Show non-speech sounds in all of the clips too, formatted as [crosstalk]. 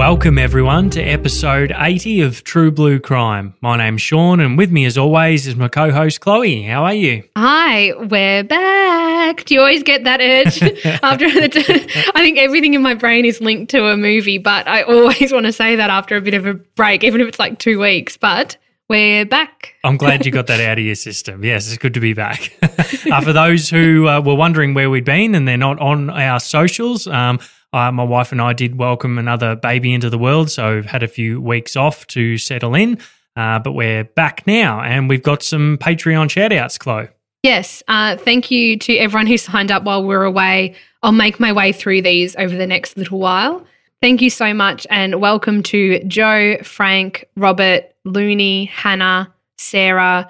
Welcome, everyone, to episode 80 of True Blue Crime. My name's Sean, and with me, as always, is my co host, Chloe. How are you? Hi, we're back. Do you always get that urge [laughs] after the? T- I think everything in my brain is linked to a movie, but I always [laughs] want to say that after a bit of a break, even if it's like two weeks. But we're back. I'm glad you got that out of your system. [laughs] Yes, it's good to be back. uh, for those who uh, were wondering where we'd been and they're not on our socials, um, uh, my wife and I did welcome another baby into the world, so we've had a few weeks off to settle in. Uh, but we're back now, and we've got some Patreon shout outs, Chloe. Yes. Uh, thank you to everyone who signed up while we are away. I'll make my way through these over the next little while. Thank you so much, and welcome to Joe, Frank, Robert, Looney, Hannah, Sarah,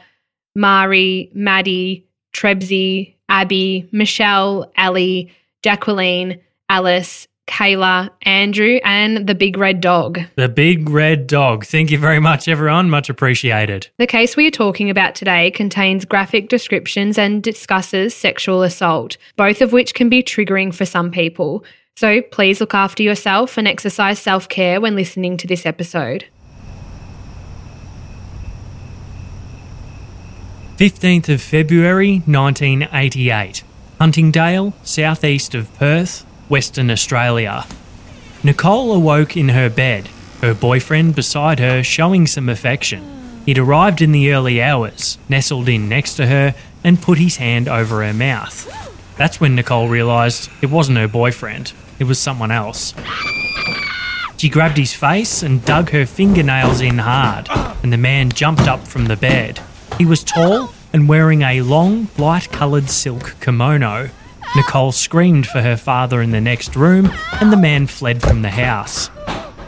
Mari, Maddie, Trebsy, Abby, Michelle, Ali, Jacqueline, Alice, Kayla, Andrew, and the big red dog. The big red dog. Thank you very much, everyone. Much appreciated. The case we are talking about today contains graphic descriptions and discusses sexual assault, both of which can be triggering for some people. So please look after yourself and exercise self care when listening to this episode. 15th of February 1988, Huntingdale, southeast of Perth, Western Australia. Nicole awoke in her bed, her boyfriend beside her showing some affection. He'd arrived in the early hours, nestled in next to her, and put his hand over her mouth. That's when Nicole realised it wasn't her boyfriend, it was someone else. She grabbed his face and dug her fingernails in hard, and the man jumped up from the bed. He was tall and wearing a long, light coloured silk kimono. Nicole screamed for her father in the next room, and the man fled from the house.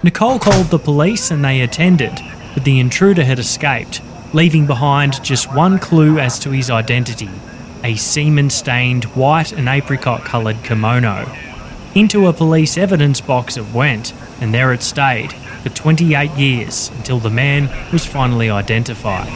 Nicole called the police and they attended, but the intruder had escaped, leaving behind just one clue as to his identity a semen stained white and apricot coloured kimono. Into a police evidence box it went, and there it stayed for 28 years until the man was finally identified.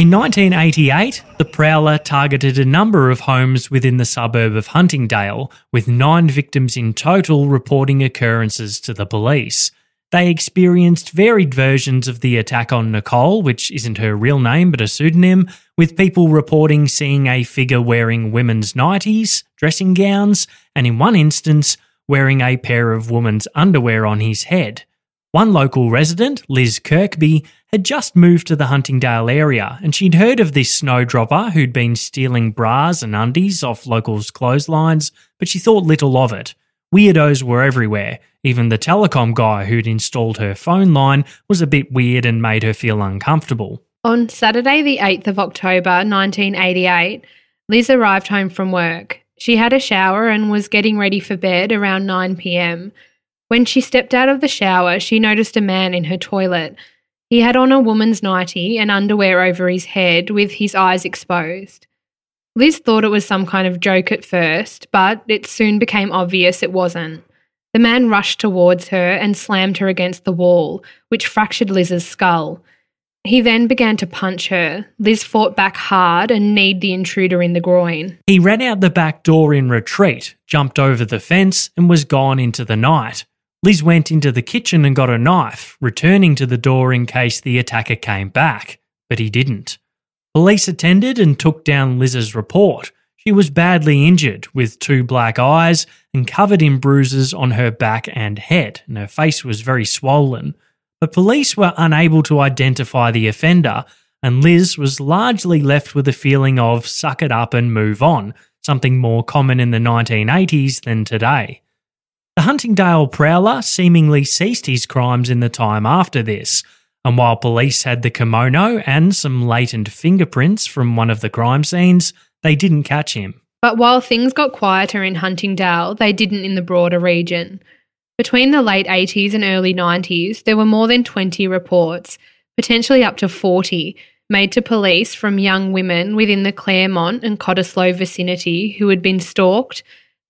In 1988, the Prowler targeted a number of homes within the suburb of Huntingdale, with nine victims in total reporting occurrences to the police. They experienced varied versions of the attack on Nicole, which isn't her real name but a pseudonym, with people reporting seeing a figure wearing women's nighties, dressing gowns, and in one instance, wearing a pair of women's underwear on his head. One local resident, Liz Kirkby, had just moved to the Huntingdale area and she'd heard of this snowdropper who'd been stealing bras and undies off locals' clotheslines, but she thought little of it. Weirdos were everywhere. Even the telecom guy who'd installed her phone line was a bit weird and made her feel uncomfortable. On Saturday, the 8th of October, 1988, Liz arrived home from work. She had a shower and was getting ready for bed around 9 pm. When she stepped out of the shower, she noticed a man in her toilet. He had on a woman's nightie and underwear over his head with his eyes exposed. Liz thought it was some kind of joke at first, but it soon became obvious it wasn't. The man rushed towards her and slammed her against the wall, which fractured Liz's skull. He then began to punch her. Liz fought back hard and kneed the intruder in the groin. He ran out the back door in retreat, jumped over the fence, and was gone into the night. Liz went into the kitchen and got a knife, returning to the door in case the attacker came back, but he didn't. Police attended and took down Liz's report. She was badly injured, with two black eyes and covered in bruises on her back and head, and her face was very swollen. But police were unable to identify the offender, and Liz was largely left with a feeling of suck it up and move on, something more common in the 1980s than today. The Huntingdale Prowler seemingly ceased his crimes in the time after this, and while police had the kimono and some latent fingerprints from one of the crime scenes, they didn't catch him. But while things got quieter in Huntingdale, they didn't in the broader region. Between the late 80s and early 90s, there were more than 20 reports, potentially up to 40, made to police from young women within the Claremont and Cottesloe vicinity who had been stalked,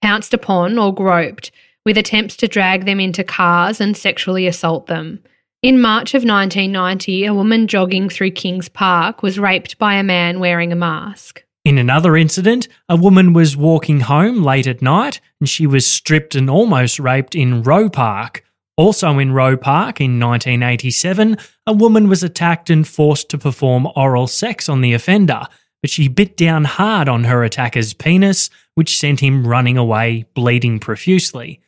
pounced upon, or groped, with attempts to drag them into cars and sexually assault them. In March of 1990, a woman jogging through Kings Park was raped by a man wearing a mask. In another incident, a woman was walking home late at night and she was stripped and almost raped in Roe Park. Also in Roe Park in 1987, a woman was attacked and forced to perform oral sex on the offender, but she bit down hard on her attacker's penis, which sent him running away, bleeding profusely.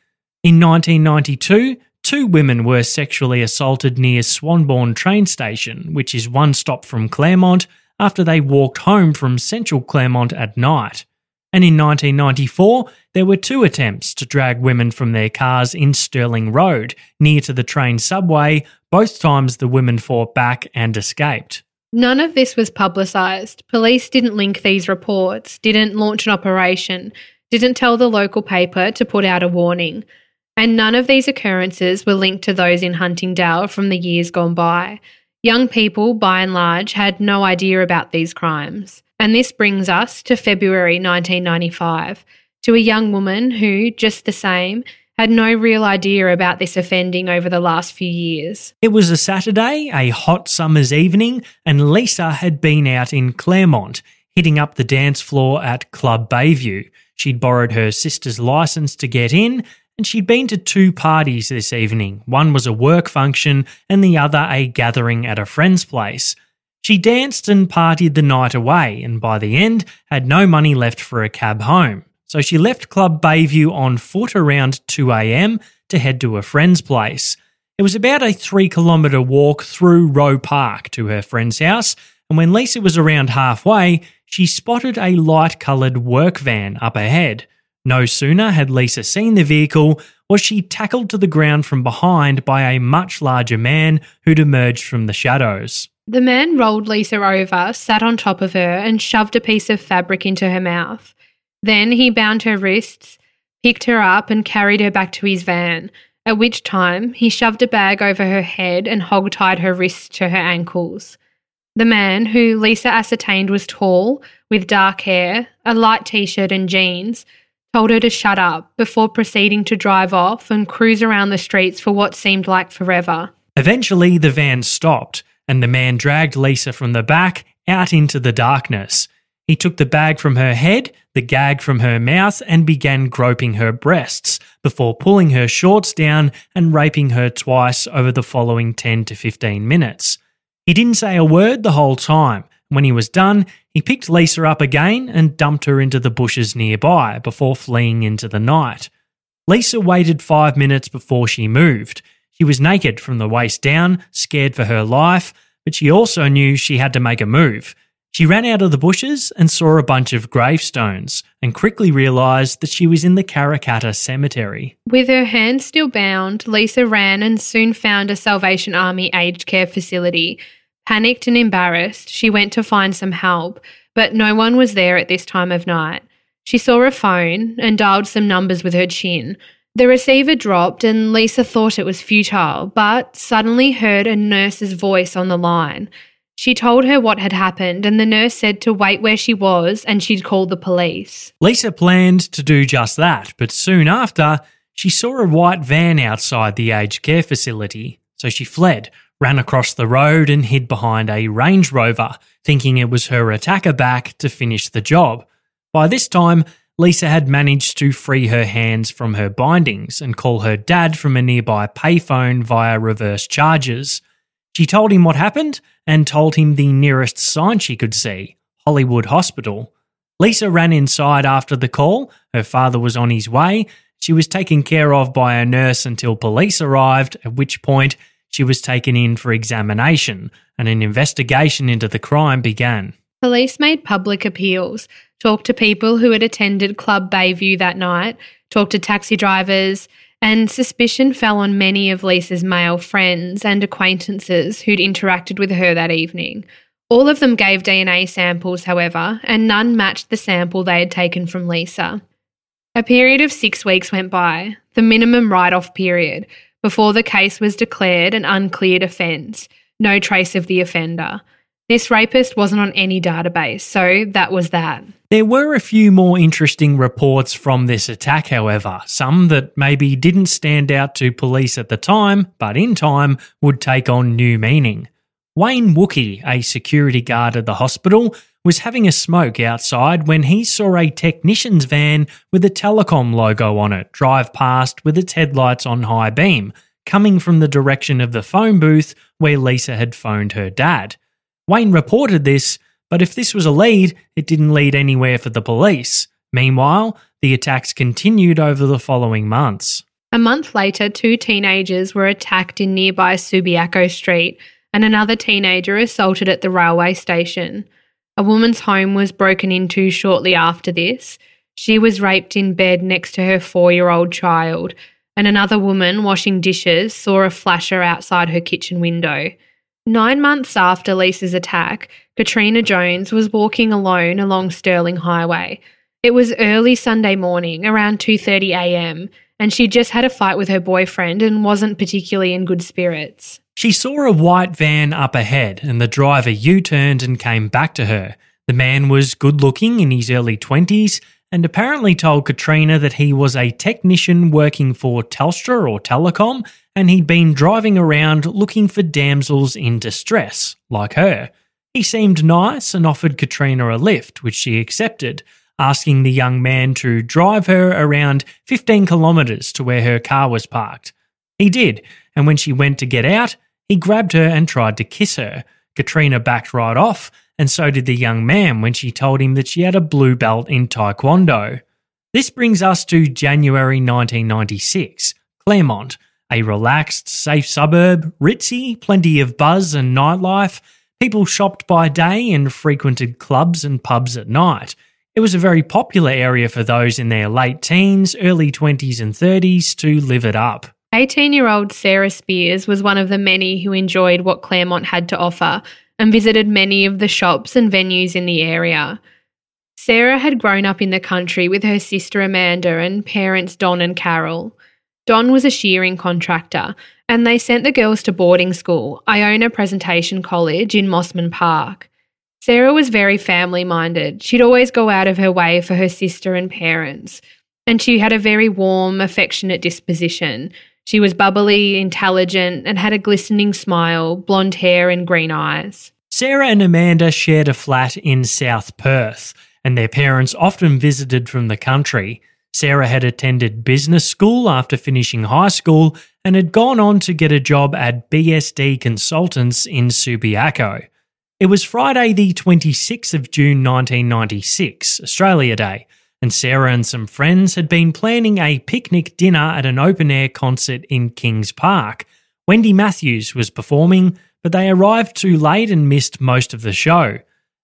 In 1992, two women were sexually assaulted near Swanbourne train station, which is one stop from Claremont, after they walked home from central Claremont at night. And in 1994, there were two attempts to drag women from their cars in Stirling Road, near to the train subway. Both times the women fought back and escaped. None of this was publicised. Police didn't link these reports, didn't launch an operation, didn't tell the local paper to put out a warning. And none of these occurrences were linked to those in Huntingdale from the years gone by. Young people, by and large, had no idea about these crimes. And this brings us to February 1995, to a young woman who, just the same, had no real idea about this offending over the last few years. It was a Saturday, a hot summer's evening, and Lisa had been out in Claremont, hitting up the dance floor at Club Bayview. She'd borrowed her sister's license to get in, and she'd been to two parties this evening. One was a work function, and the other a gathering at a friend's place. She danced and partied the night away, and by the end, had no money left for a cab home. So she left Club Bayview on foot around 2am to head to a friend's place. It was about a three kilometre walk through Roe Park to her friend's house, and when Lisa was around halfway, she spotted a light coloured work van up ahead. No sooner had Lisa seen the vehicle was she tackled to the ground from behind by a much larger man who'd emerged from the shadows. The man rolled Lisa over, sat on top of her, and shoved a piece of fabric into her mouth. Then he bound her wrists, picked her up, and carried her back to his van, at which time he shoved a bag over her head and hog-tied her wrists to her ankles. The man, who Lisa ascertained was tall, with dark hair, a light t shirt, and jeans, told her to shut up before proceeding to drive off and cruise around the streets for what seemed like forever. Eventually, the van stopped, and the man dragged Lisa from the back out into the darkness. He took the bag from her head, the gag from her mouth, and began groping her breasts before pulling her shorts down and raping her twice over the following 10 to 15 minutes. He didn't say a word the whole time, when he was done, he picked Lisa up again and dumped her into the bushes nearby before fleeing into the night. Lisa waited five minutes before she moved. She was naked from the waist down, scared for her life, but she also knew she had to make a move. She ran out of the bushes and saw a bunch of gravestones and quickly realised that she was in the Karrakatta Cemetery. With her hands still bound, Lisa ran and soon found a Salvation Army aged care facility Panicked and embarrassed, she went to find some help, but no one was there at this time of night. She saw a phone and dialed some numbers with her chin. The receiver dropped and Lisa thought it was futile, but suddenly heard a nurse's voice on the line. She told her what had happened, and the nurse said to wait where she was and she'd call the police. Lisa planned to do just that, but soon after, she saw a white van outside the aged care facility, so she fled, ran across the road and hid behind a Range Rover, thinking it was her attacker back to finish the job. By this time, Lisa had managed to free her hands from her bindings and call her dad from a nearby payphone via reverse charges. She told him what happened and told him the nearest sign she could see Hollywood Hospital. Lisa ran inside after the call. Her father was on his way. She was taken care of by a nurse until police arrived, at which point she was taken in for examination and an investigation into the crime began. Police made public appeals, talked to people who had attended Club Bayview that night, talked to taxi drivers, and suspicion fell on many of Lisa's male friends and acquaintances who'd interacted with her that evening. All of them gave DNA samples, however, and none matched the sample they had taken from Lisa. A period of six weeks went by, the minimum write off period, before the case was declared an uncleared offence, no trace of the offender. This rapist wasn't on any database, so that was that. There were a few more interesting reports from this attack, however, some that maybe didn't stand out to police at the time, but in time would take on new meaning. Wayne Wookie, a security guard at the hospital, was having a smoke outside when he saw a technician's van with a telecom logo on it drive past with its headlights on high beam, coming from the direction of the phone booth where Lisa had phoned her dad. Wayne reported this, but if this was a lead, it didn't lead anywhere for the police. Meanwhile, the attacks continued over the following months. A month later, two teenagers were attacked in nearby Subiaco Street and another teenager assaulted at the railway station. A woman's home was broken into shortly after this. She was raped in bed next to her four year old child, and another woman washing dishes saw a flasher outside her kitchen window. Nine months after Lisa's attack, Katrina Jones was walking alone along Stirling Highway. It was early Sunday morning, around 2:30 a.m., and she'd just had a fight with her boyfriend and wasn't particularly in good spirits. She saw a white van up ahead and the driver U turned and came back to her. The man was good looking in his early 20s and apparently told Katrina that he was a technician working for Telstra or Telecom and he'd been driving around looking for damsels in distress, like her. He seemed nice and offered Katrina a lift, which she accepted, asking the young man to drive her around 15 kilometres to where her car was parked. He did, and when she went to get out, he grabbed her and tried to kiss her. Katrina backed right off, and so did the young man when she told him that she had a blue belt in Taekwondo. This brings us to January 1996, Claremont, a relaxed, safe suburb, ritzy, plenty of buzz and nightlife. People shopped by day and frequented clubs and pubs at night. It was a very popular area for those in their late teens, early 20s, and 30s to live it up. 18 year old Sarah Spiers was one of the many who enjoyed what Claremont had to offer and visited many of the shops and venues in the area. Sarah had grown up in the country with her sister Amanda and parents Don and Carol. Don was a shearing contractor, and they sent the girls to boarding school, Iona Presentation College in Mosman Park. Sarah was very family minded. She'd always go out of her way for her sister and parents, and she had a very warm, affectionate disposition. She was bubbly, intelligent, and had a glistening smile, blonde hair, and green eyes. Sarah and Amanda shared a flat in South Perth, and their parents often visited from the country. Sarah had attended business school after finishing high school and had gone on to get a job at BSD Consultants in Subiaco. It was Friday, the 26th of June 1996, Australia Day, and Sarah and some friends had been planning a picnic dinner at an open air concert in Kings Park. Wendy Matthews was performing, but they arrived too late and missed most of the show.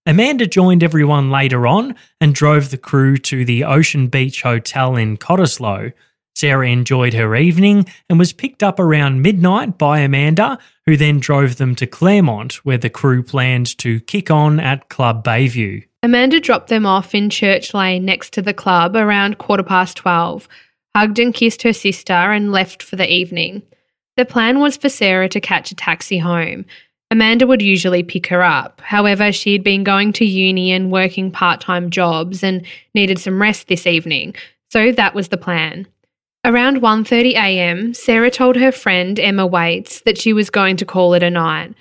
Amanda joined everyone later on and drove the crew to the Ocean Beach Hotel in Cottesloe. Sarah enjoyed her evening and was picked up around midnight by Amanda, who then drove them to Claremont, where the crew planned to kick on at Club Bayview. Amanda dropped them off in Church Lane next to the club around quarter past 12, hugged and kissed her sister, and left for the evening. The plan was for Sarah to catch a taxi home. Amanda would usually pick her up. However, she had been going to uni and working part time jobs and needed some rest this evening, so that was the plan. Around 1:30 a.m., Sarah told her friend Emma Waits that she was going to call it a night.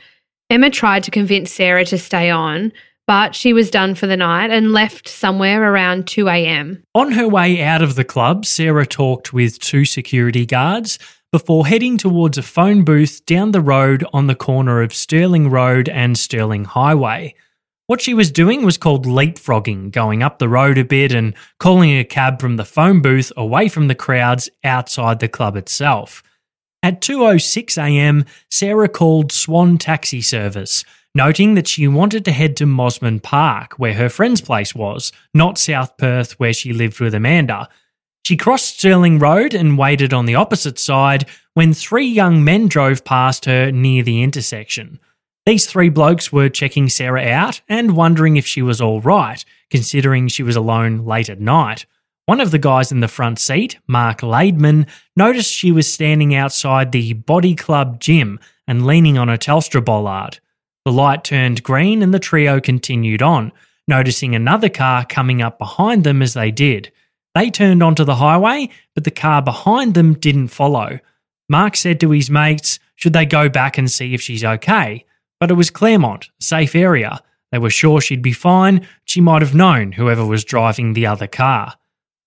Emma tried to convince Sarah to stay on, but she was done for the night and left somewhere around 2 a.m. On her way out of the club, Sarah talked with two security guards before heading towards a phone booth down the road on the corner of Stirling Road and Stirling Highway. What she was doing was called leapfrogging, going up the road a bit and calling a cab from the phone booth away from the crowds outside the club itself. At 2:06 a.m., Sarah called Swan Taxi Service, noting that she wanted to head to Mosman Park, where her friend's place was, not South Perth where she lived with Amanda. She crossed Stirling Road and waited on the opposite side when three young men drove past her near the intersection. These three blokes were checking Sarah out and wondering if she was all right, considering she was alone late at night. One of the guys in the front seat, Mark Laidman, noticed she was standing outside the Body Club gym and leaning on a Telstra bollard. The light turned green and the trio continued on, noticing another car coming up behind them as they did. They turned onto the highway, but the car behind them didn't follow. Mark said to his mates, should they go back and see if she's okay? But it was Claremont, safe area. They were sure she'd be fine. She might have known whoever was driving the other car.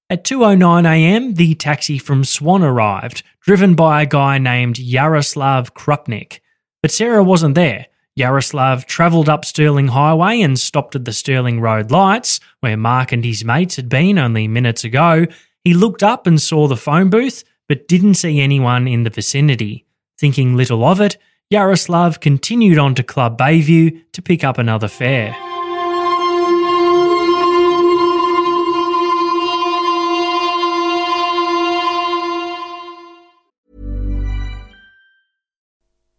At 2.09am, the taxi from Swan arrived, driven by a guy named Yaroslav Krupnik. But Sarah wasn't there. Yaroslav travelled up Stirling Highway and stopped at the Stirling Road lights, where Mark and his mates had been only minutes ago. He looked up and saw the phone booth, but didn't see anyone in the vicinity. Thinking little of it, Yaroslav continued on to Club Bayview to pick up another fare.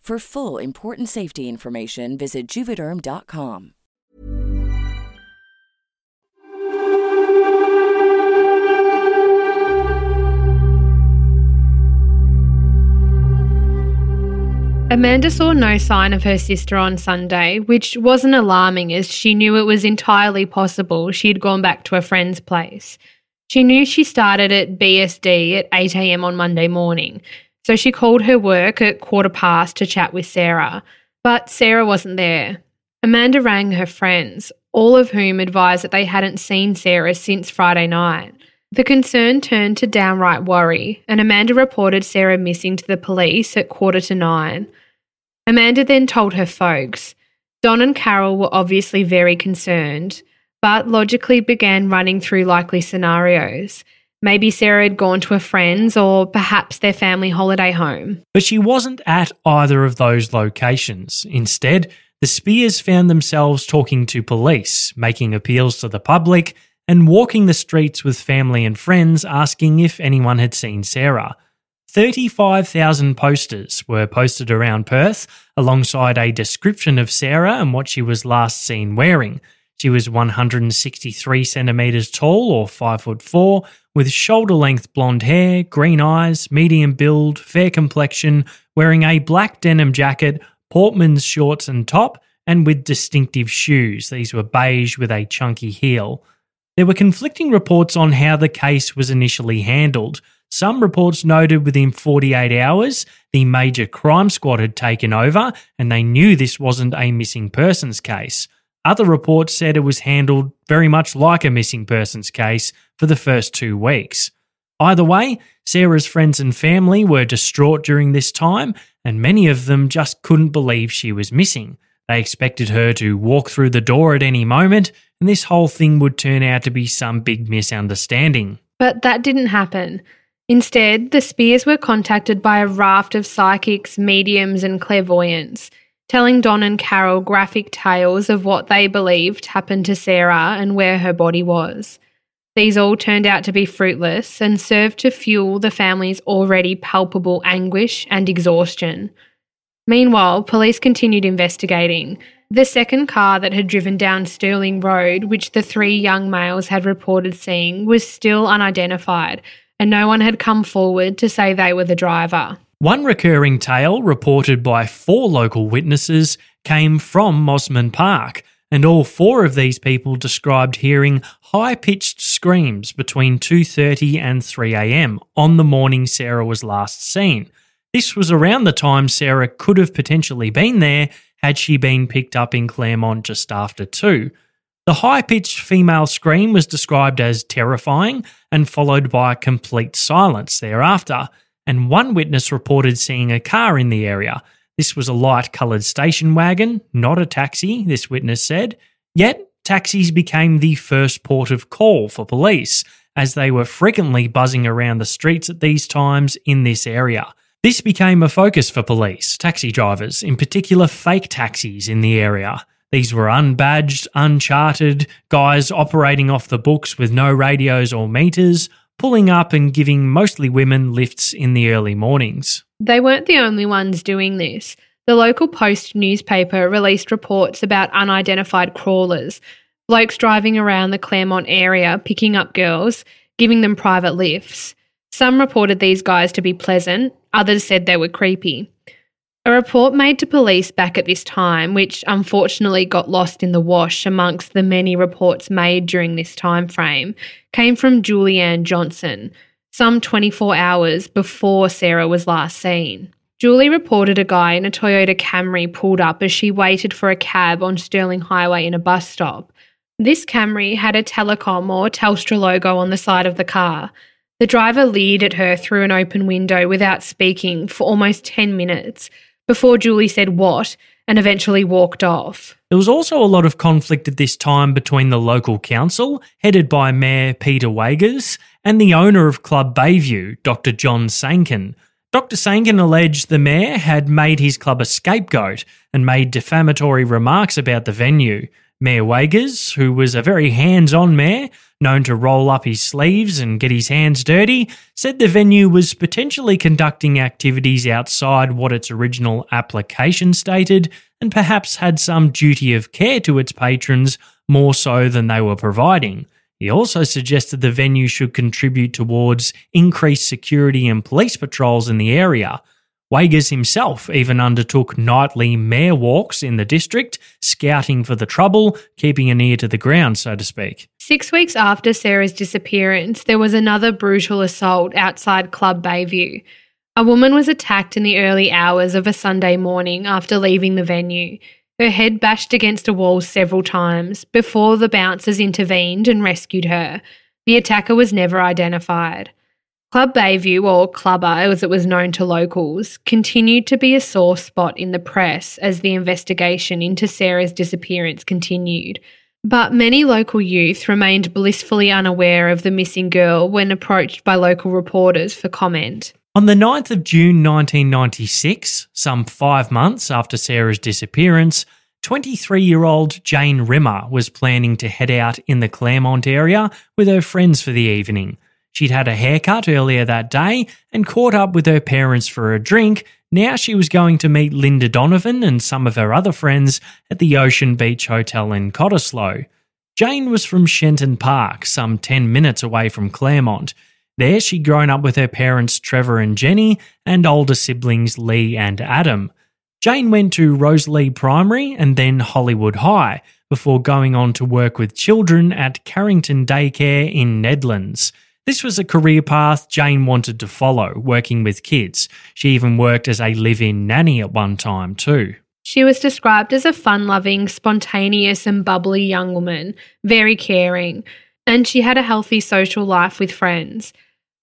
For full important safety information, visit juvederm.com. Amanda saw no sign of her sister on Sunday, which wasn't alarming as she knew it was entirely possible she had gone back to a friend's place. She knew she started at BSD at 8am on Monday morning, so she called her work at quarter past to chat with Sarah. But Sarah wasn't there. Amanda rang her friends, all of whom advised that they hadn't seen Sarah since Friday night. The concern turned to downright worry, and Amanda reported Sarah missing to the police at quarter to nine. Amanda then told her folks. Don and Carol were obviously very concerned, but logically began running through likely scenarios. Maybe Sarah had gone to a friend's or perhaps their family holiday home. But she wasn't at either of those locations. Instead, the Spiers found themselves talking to police, making appeals to the public, and walking the streets with family and friends asking if anyone had seen Sarah. 35,000 posters were posted around Perth alongside a description of Sarah and what she was last seen wearing. She was 163 centimeters tall or 5 foot 4 with shoulder length blonde hair, green eyes, medium build, fair complexion, wearing a black denim jacket, Portman's shorts and top, and with distinctive shoes. These were beige with a chunky heel. There were conflicting reports on how the case was initially handled. Some reports noted within 48 hours the major crime squad had taken over and they knew this wasn't a missing persons case. Other reports said it was handled very much like a missing persons case for the first two weeks. Either way, Sarah's friends and family were distraught during this time, and many of them just couldn't believe she was missing. They expected her to walk through the door at any moment, and this whole thing would turn out to be some big misunderstanding. But that didn't happen. Instead, the Spiers were contacted by a raft of psychics, mediums, and clairvoyants, telling Don and Carol graphic tales of what they believed happened to Sarah and where her body was. These all turned out to be fruitless and served to fuel the family's already palpable anguish and exhaustion. Meanwhile, police continued investigating. The second car that had driven down Stirling Road, which the three young males had reported seeing, was still unidentified, and no one had come forward to say they were the driver. One recurring tale reported by four local witnesses came from Mosman Park, and all four of these people described hearing high-pitched screams between 2:30 and 3 a.m. on the morning Sarah was last seen. This was around the time Sarah could have potentially been there had she been picked up in Claremont just after 2. The high pitched female scream was described as terrifying and followed by complete silence thereafter, and one witness reported seeing a car in the area. This was a light coloured station wagon, not a taxi, this witness said. Yet, taxis became the first port of call for police, as they were frequently buzzing around the streets at these times in this area. This became a focus for police, taxi drivers, in particular fake taxis in the area. These were unbadged, uncharted, guys operating off the books with no radios or meters, pulling up and giving mostly women lifts in the early mornings. They weren't the only ones doing this. The local Post newspaper released reports about unidentified crawlers, blokes driving around the Claremont area picking up girls, giving them private lifts. Some reported these guys to be pleasant, others said they were creepy. A report made to police back at this time, which unfortunately got lost in the wash amongst the many reports made during this time frame, came from Julianne Johnson, some 24 hours before Sarah was last seen. Julie reported a guy in a Toyota Camry pulled up as she waited for a cab on Stirling Highway in a bus stop. This Camry had a telecom or Telstra logo on the side of the car, the driver leered at her through an open window without speaking for almost 10 minutes before Julie said what and eventually walked off. There was also a lot of conflict at this time between the local council, headed by Mayor Peter Weygers, and the owner of Club Bayview, Dr. John Sankin. Dr. Sankin alleged the mayor had made his club a scapegoat and made defamatory remarks about the venue. Mayor Weygers, who was a very hands on mayor, known to roll up his sleeves and get his hands dirty, said the venue was potentially conducting activities outside what its original application stated and perhaps had some duty of care to its patrons more so than they were providing. He also suggested the venue should contribute towards increased security and police patrols in the area. Weygers himself even undertook nightly mayor walks in the district, scouting for the trouble, keeping an ear to the ground, so to speak. Six weeks after Sarah's disappearance, there was another brutal assault outside Club Bayview. A woman was attacked in the early hours of a Sunday morning after leaving the venue. Her head bashed against a wall several times before the bouncers intervened and rescued her. The attacker was never identified. Club Bayview, or Clubber as it was known to locals, continued to be a sore spot in the press as the investigation into Sarah's disappearance continued. But many local youth remained blissfully unaware of the missing girl when approached by local reporters for comment. On the 9th of June 1996, some five months after Sarah's disappearance, 23 year old Jane Rimmer was planning to head out in the Claremont area with her friends for the evening. She'd had a haircut earlier that day and caught up with her parents for a drink. Now she was going to meet Linda Donovan and some of her other friends at the Ocean Beach Hotel in Cottesloe. Jane was from Shenton Park, some 10 minutes away from Claremont. There she'd grown up with her parents Trevor and Jenny and older siblings Lee and Adam. Jane went to Rosalie Primary and then Hollywood High before going on to work with children at Carrington Daycare in Nedlands. This was a career path Jane wanted to follow, working with kids. She even worked as a live in nanny at one time, too. She was described as a fun loving, spontaneous, and bubbly young woman, very caring, and she had a healthy social life with friends.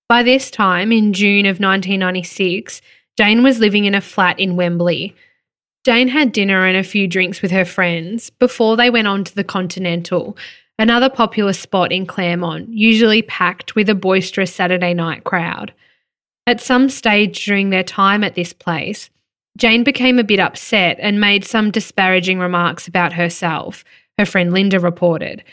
By this time, in June of 1996, Jane was living in a flat in Wembley. Jane had dinner and a few drinks with her friends before they went on to the Continental, another popular spot in Claremont, usually packed with a boisterous Saturday night crowd. At some stage during their time at this place, Jane became a bit upset and made some disparaging remarks about herself, her friend Linda reported.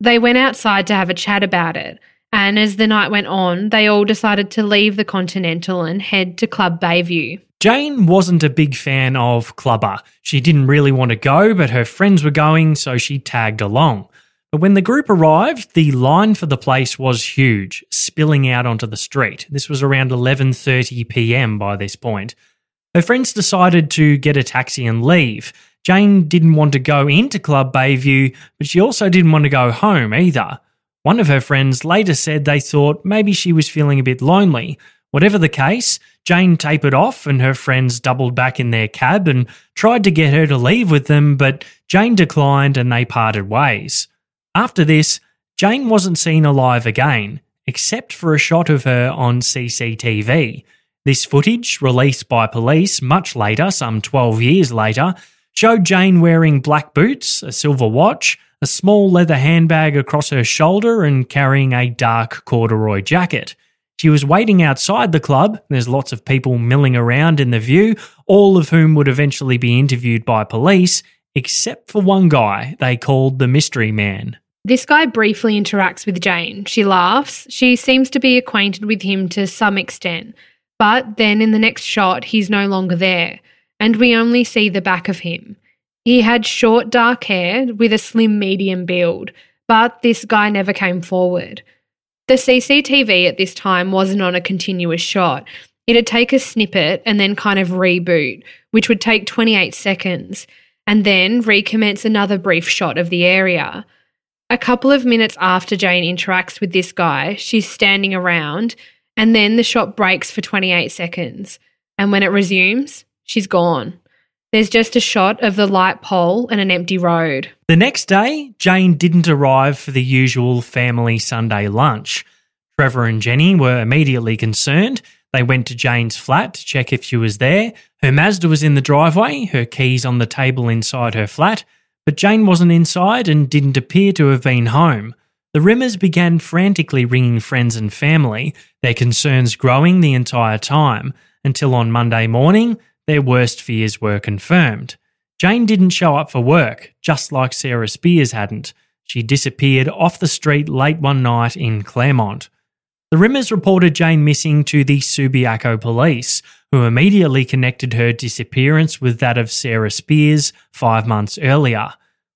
They went outside to have a chat about it, and as the night went on, they all decided to leave the Continental and head to Club Bayview. Jane wasn't a big fan of Clubber. She didn't really want to go, but her friends were going, so she tagged along. But when the group arrived, the line for the place was huge, spilling out onto the street. This was around 11:30 p.m. by this point. Her friends decided to get a taxi and leave. Jane didn't want to go into Club Bayview, but she also didn't want to go home either. One of her friends later said they thought maybe she was feeling a bit lonely. Whatever the case, Jane tapered off and her friends doubled back in their cab and tried to get her to leave with them, but Jane declined and they parted ways. After this, Jane wasn't seen alive again, except for a shot of her on CCTV. This footage, released by police much later, some 12 years later, showed Jane wearing black boots, a silver watch, a small leather handbag across her shoulder, and carrying a dark corduroy jacket. She was waiting outside the club. There's lots of people milling around in the view, all of whom would eventually be interviewed by police, except for one guy they called the Mystery Man. This guy briefly interacts with Jane. She laughs. She seems to be acquainted with him to some extent. But then in the next shot, he's no longer there, and we only see the back of him. He had short dark hair with a slim medium build, but this guy never came forward. The CCTV at this time wasn't on a continuous shot. It'd take a snippet and then kind of reboot, which would take 28 seconds, and then recommence another brief shot of the area. A couple of minutes after Jane interacts with this guy, she's standing around, and then the shot breaks for 28 seconds. And when it resumes, she's gone. There's just a shot of the light pole and an empty road. The next day, Jane didn't arrive for the usual family Sunday lunch. Trevor and Jenny were immediately concerned. They went to Jane's flat to check if she was there. Her Mazda was in the driveway, her keys on the table inside her flat, but Jane wasn't inside and didn't appear to have been home. The Rimmers began frantically ringing friends and family, their concerns growing the entire time, until on Monday morning, their worst fears were confirmed. Jane didn't show up for work, just like Sarah Spiers hadn't. She disappeared off the street late one night in Claremont. The Rimmers reported Jane missing to the Subiaco police, who immediately connected her disappearance with that of Sarah Spiers five months earlier.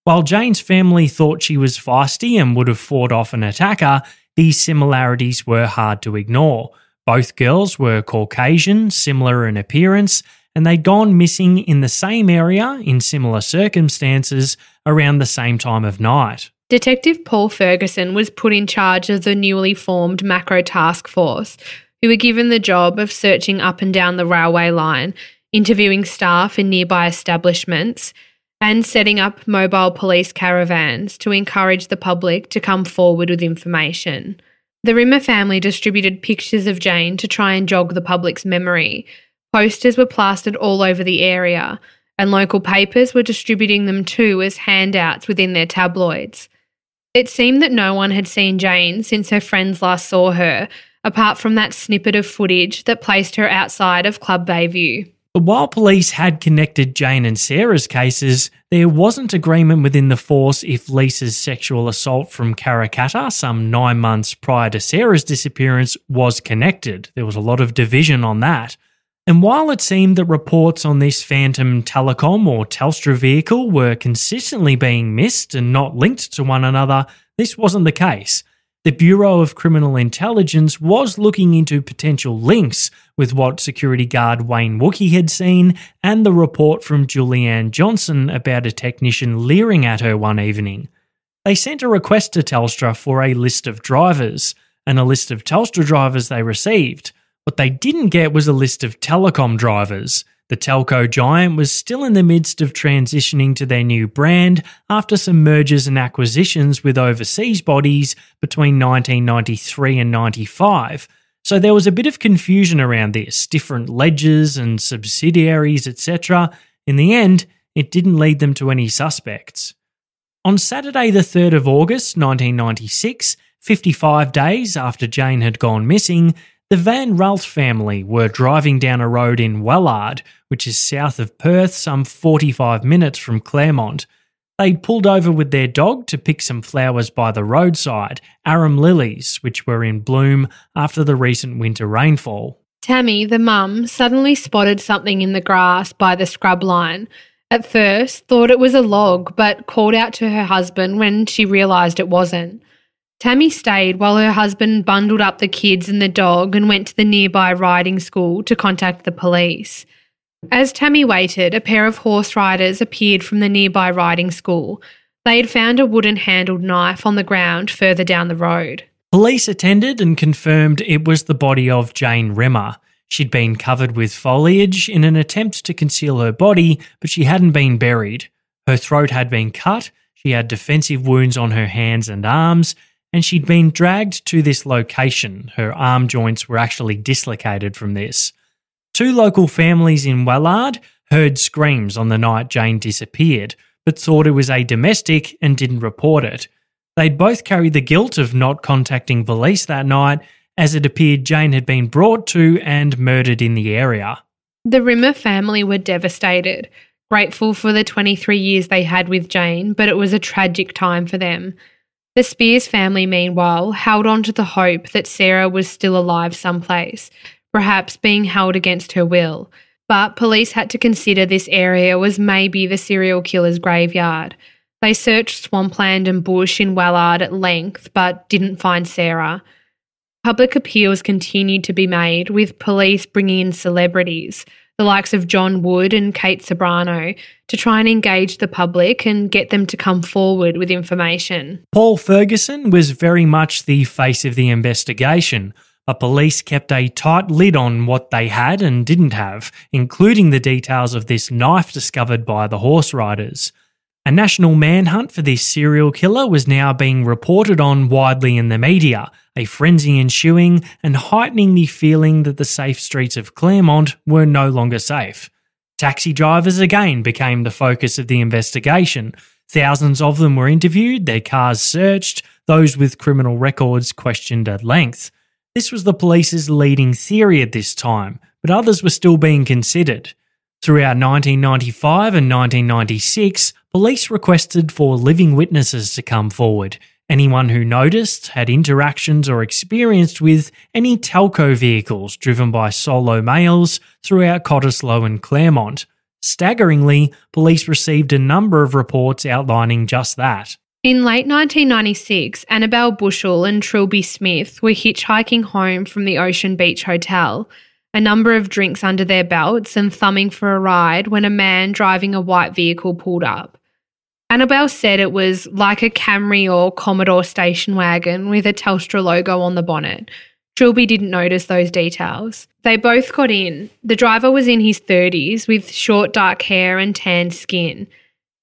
While Jane's family thought she was feisty and would have fought off an attacker, these similarities were hard to ignore. Both girls were Caucasian, similar in appearance, and they'd gone missing in the same area in similar circumstances around the same time of night. Detective Paul Ferguson was put in charge of the newly formed Macro Task Force, who were given the job of searching up and down the railway line, interviewing staff in nearby establishments, and setting up mobile police caravans to encourage the public to come forward with information. The Rimmer family distributed pictures of Jane to try and jog the public's memory, Posters were plastered all over the area, and local papers were distributing them too as handouts within their tabloids. It seemed that no one had seen Jane since her friends last saw her, apart from that snippet of footage that placed her outside of Club Bayview. But while police had connected Jane and Sarah's cases, there wasn't agreement within the force if Lisa's sexual assault from Karrakatta, some nine months prior to Sarah's disappearance, was connected. There was a lot of division on that. And while it seemed that reports on this Phantom Telecom or Telstra vehicle were consistently being missed and not linked to one another, this wasn't the case. The Bureau of Criminal Intelligence was looking into potential links with what security guard Wayne Wookie had seen and the report from Julianne Johnson about a technician leering at her one evening. They sent a request to Telstra for a list of drivers, and a list of Telstra drivers they received – what they didn't get was a list of telecom drivers. The telco giant was still in the midst of transitioning to their new brand after some mergers and acquisitions with overseas bodies between 1993 and 95. So there was a bit of confusion around this, different ledgers and subsidiaries, etc. In the end, it didn't lead them to any suspects. On Saturday, the 3rd of August 1996, 55 days after Jane had gone missing, The Van Ralph family were driving down a road in Wellard, which is south of Perth, some 45 minutes from Claremont. They'd pulled over with their dog to pick some flowers by the roadside, arum lilies, which were in bloom after the recent winter rainfall. Tammy, the mum, suddenly spotted something in the grass by the scrub line. At first, thought it was a log, but called out to her husband when she realised it wasn't. Tammy stayed while her husband bundled up the kids and the dog and went to the nearby riding school to contact the police. As Tammy waited, a pair of horse riders appeared from the nearby riding school. They had found a wooden handled knife on the ground further down the road. Police attended and confirmed it was the body of Jane Rimmer. She'd been covered with foliage in an attempt to conceal her body, but she hadn't been buried. Her throat had been cut, she had defensive wounds on her hands and arms, and she'd been dragged to this location. Her arm joints were actually dislocated from this. Two local families in Wellard heard screams on the night Jane disappeared, but thought it was a domestic and didn't report it. They'd both carried the guilt of not contacting police that night, as it appeared Jane had been brought to and murdered in the area. The Rimmer family were devastated, grateful for the 23 years they had with Jane, but it was a tragic time for them. The Spiers family, meanwhile, held on to the hope that Sarah was still alive someplace, perhaps being held against her will. But police had to consider this area was maybe the serial killer's graveyard. They searched swampland and bush in Wellard at length, but didn't find Sarah. Public appeals continued to be made, with police bringing in celebrities the likes of John Wood and Kate Ceberano, to try and engage the public and get them to come forward with information. Paul Ferguson was very much the face of the investigation, but police kept a tight lid on what they had and didn't have, including the details of this knife discovered by the horse riders. A national manhunt for this serial killer was now being reported on widely in the media, a frenzy ensuing and heightening the feeling that the safe streets of Claremont were no longer safe. Taxi drivers again became the focus of the investigation. Thousands of them were interviewed, their cars searched, those with criminal records questioned at length. This was the police's leading theory at this time, but others were still being considered. Throughout 1995 and 1996, police requested for living witnesses to come forward. Anyone who noticed, had interactions, or experienced with any telco vehicles driven by solo males throughout Cottesloe and Claremont. Staggeringly, police received a number of reports outlining just that. In late 1996, Annabelle Bushell and Trilby Smith were hitchhiking home from the Ocean Beach Hotel a number of drinks under their belts and thumbing for a ride when a man driving a white vehicle pulled up. Annabelle said it was like a Camry or Commodore station wagon with a Telstra logo on the bonnet. Trilby didn't notice those details. They both got in. The driver was in his 30s with short dark hair and tanned skin.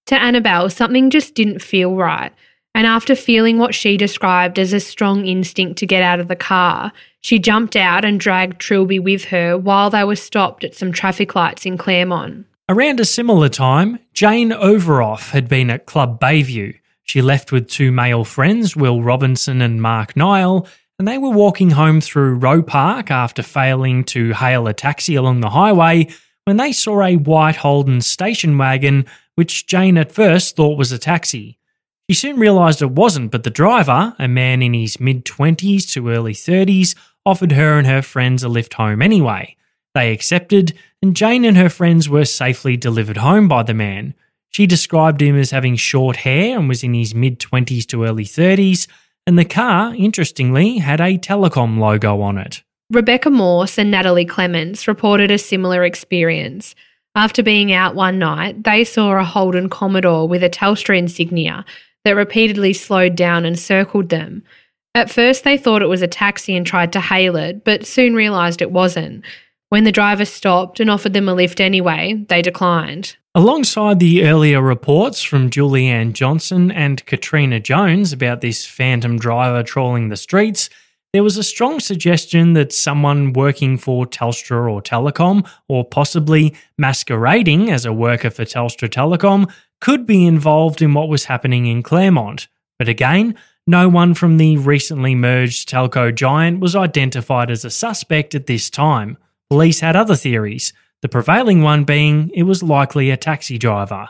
To Annabelle, something just didn't feel right. And after feeling what she described as a strong instinct to get out of the car, she jumped out and dragged Trilby with her while they were stopped at some traffic lights in Claremont. Around a similar time, Jane Overoff had been at Club Bayview. She left with two male friends, Will Robinson and Mark Nile, and they were walking home through Roe Park after failing to hail a taxi along the highway when they saw a white Holden station wagon, which Jane at first thought was a taxi. She soon realised it wasn't, but the driver, a man in his mid 20s to early 30s, offered her and her friends a lift home anyway. They accepted, and Jane and her friends were safely delivered home by the man. She described him as having short hair and was in his mid 20s to early 30s, and the car, interestingly, had a telecom logo on it. Rebecca Morse and Natalie Clements reported a similar experience. After being out one night, they saw a Holden Commodore with a Telstra insignia that repeatedly slowed down and circled them. At first, they thought it was a taxi and tried to hail it, but soon realised it wasn't. When the driver stopped and offered them a lift anyway, they declined. Alongside the earlier reports from Julianne Johnson and Katrina Jones about this phantom driver trawling the streets, there was a strong suggestion that someone working for Telstra or Telecom, or possibly masquerading as a worker for Telstra Telecom, could be involved in what was happening in Claremont. But again, no one from the recently merged telco giant was identified as a suspect at this time. Police had other theories, the prevailing one being it was likely a taxi driver.